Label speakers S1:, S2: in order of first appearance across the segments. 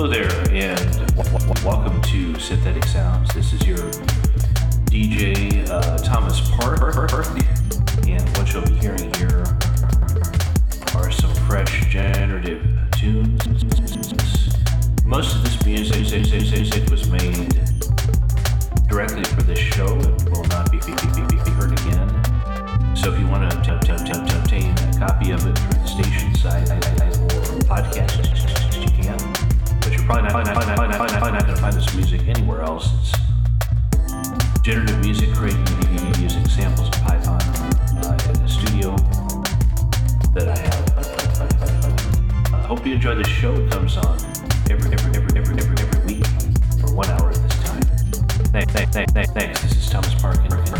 S1: Hello there, and welcome to Synthetic Sounds. This is your DJ uh, Thomas Park, and what you'll be hearing here are some fresh generative tunes. Most of this music was made directly for this show and will not be, heard again. So if you want to obtain a copy of it through the station site or podcast. But you're probably not, probably not, probably not, probably not going to find this music anywhere else. It's generative music created using samples of Python uh, in the studio that I have. I hope you enjoy the show. It comes on every every every every every every week for one hour at this time. Thanks, thanks, thanks, thanks. This is Thomas Parkin.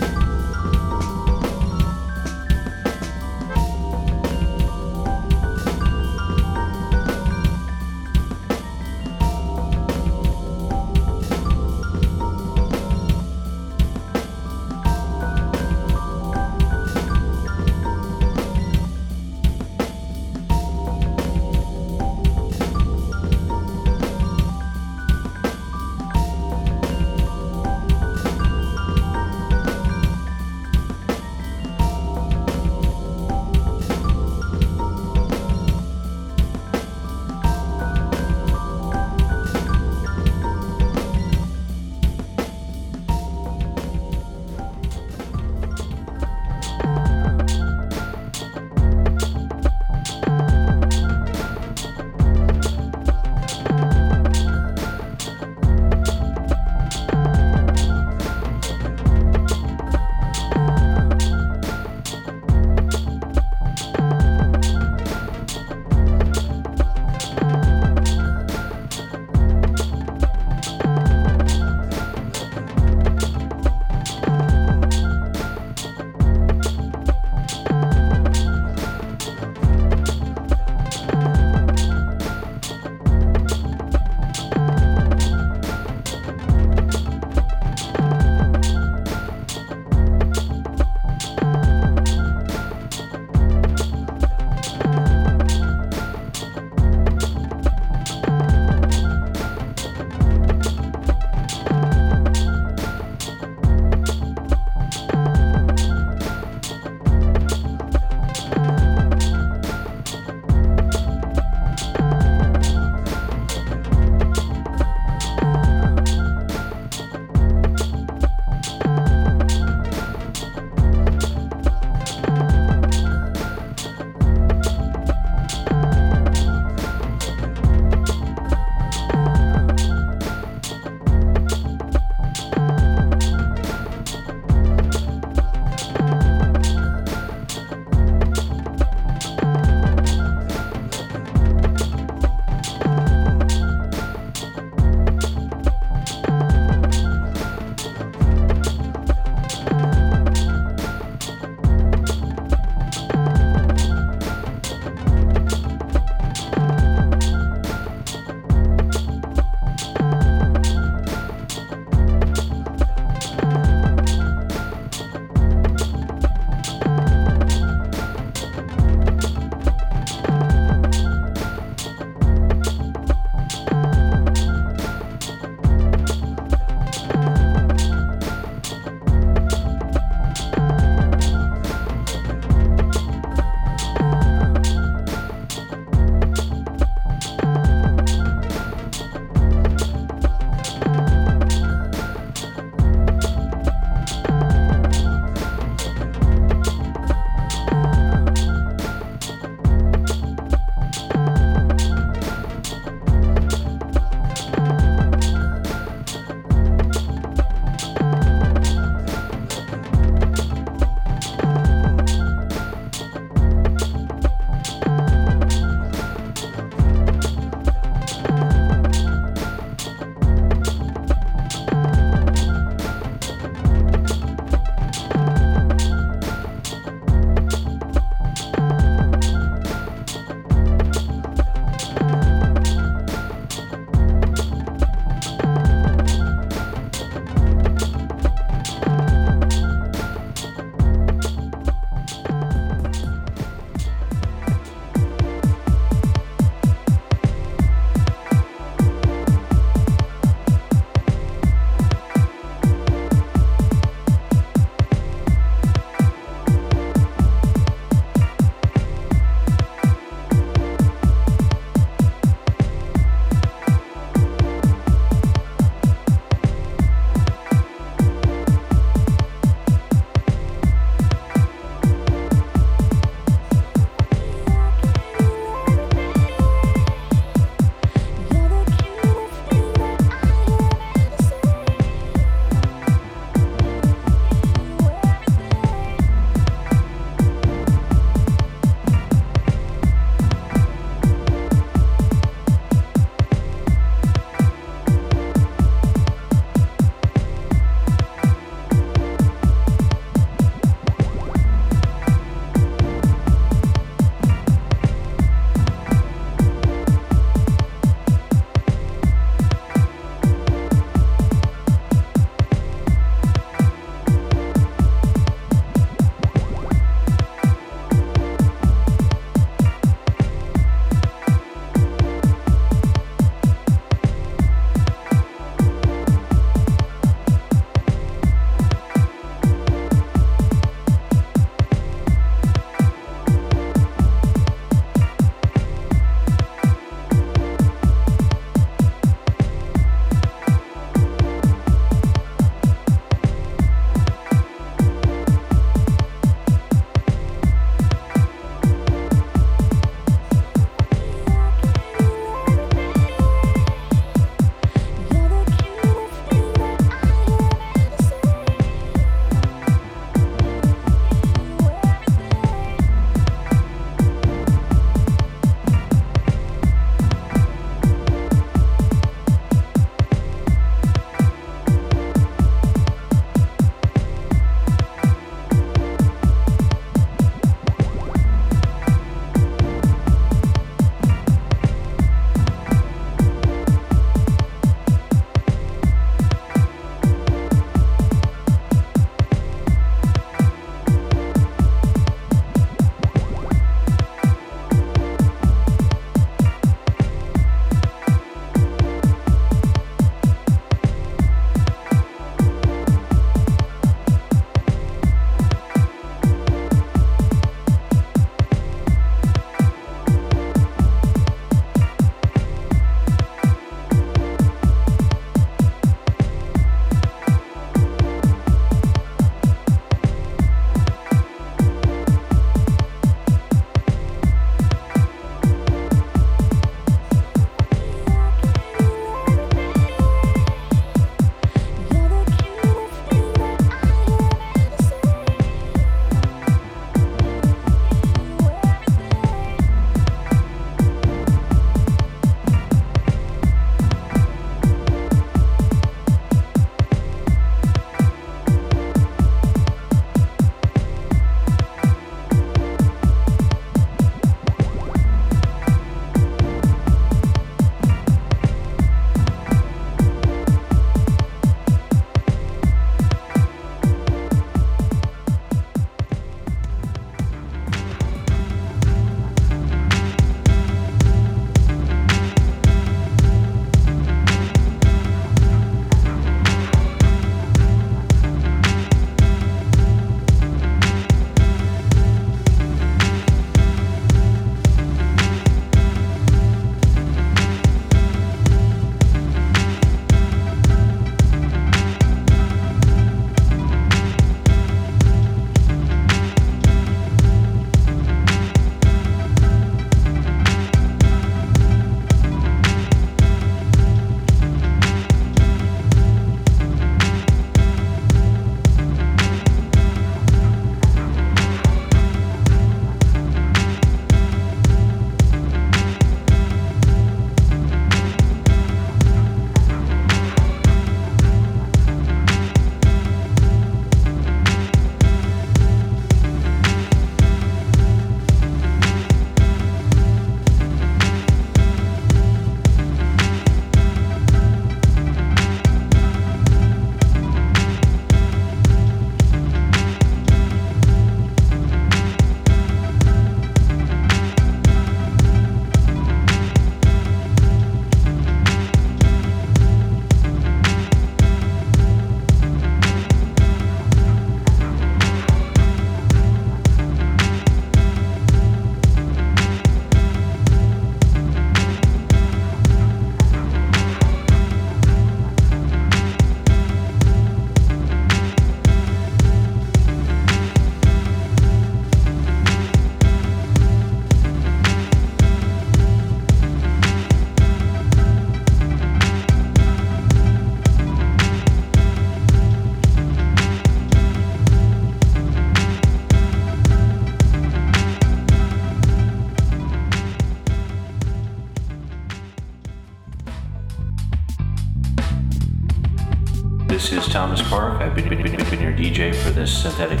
S1: Synthetic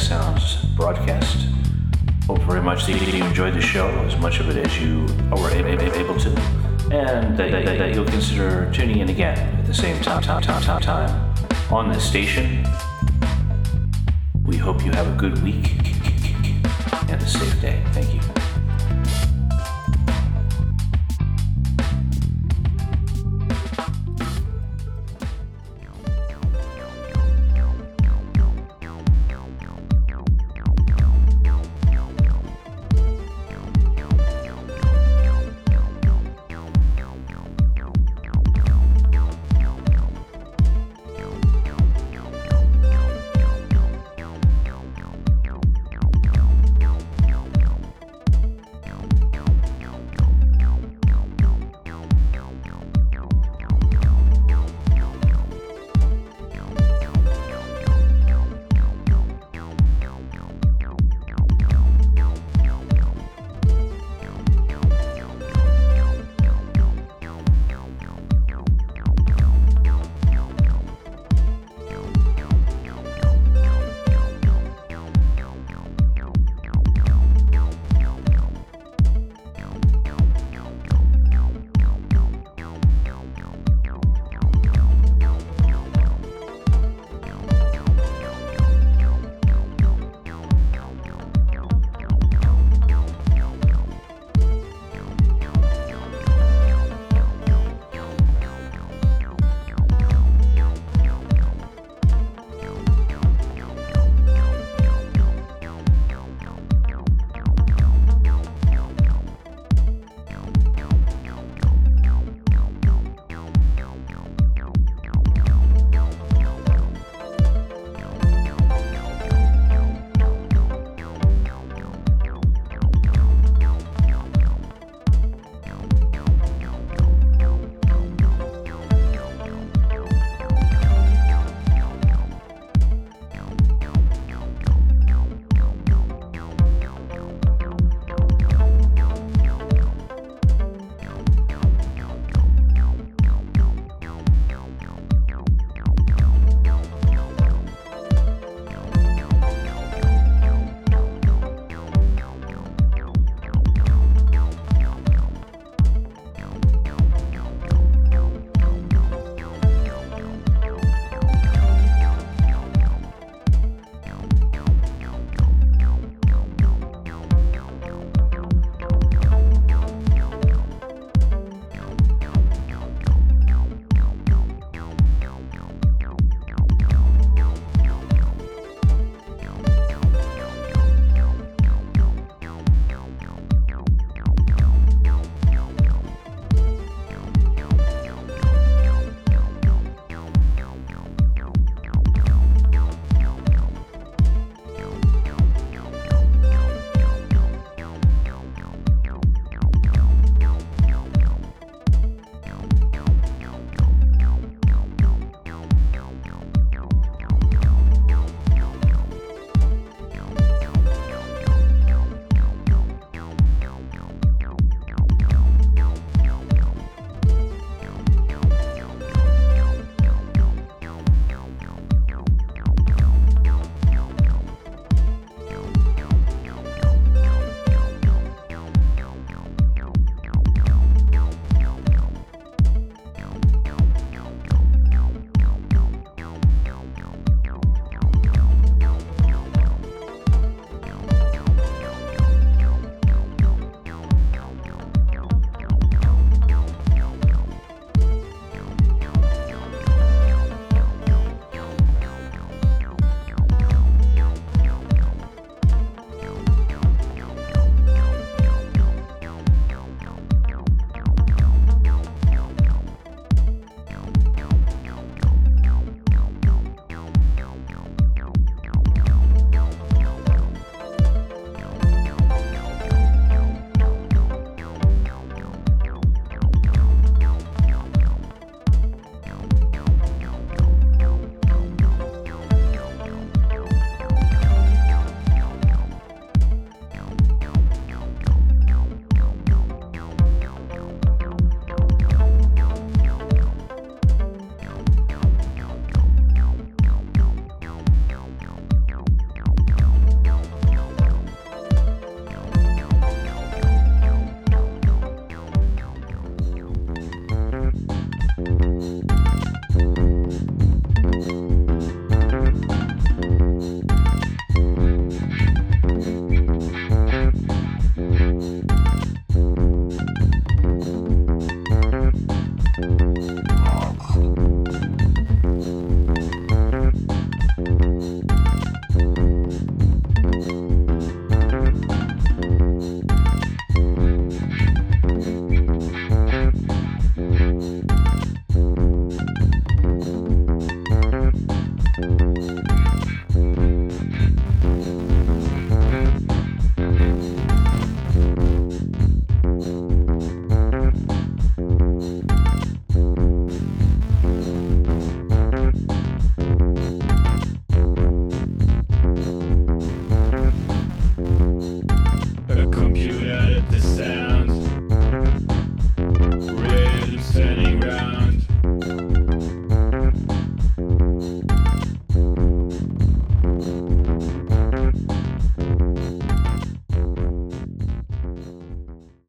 S1: Sounds broadcast. Hope very much that you enjoyed the show, as much of it as you were able to, and that, you'll consider tuning in again at the same time, time, time, time, time on this station. We hope you have a good week and a safe day. Thank you.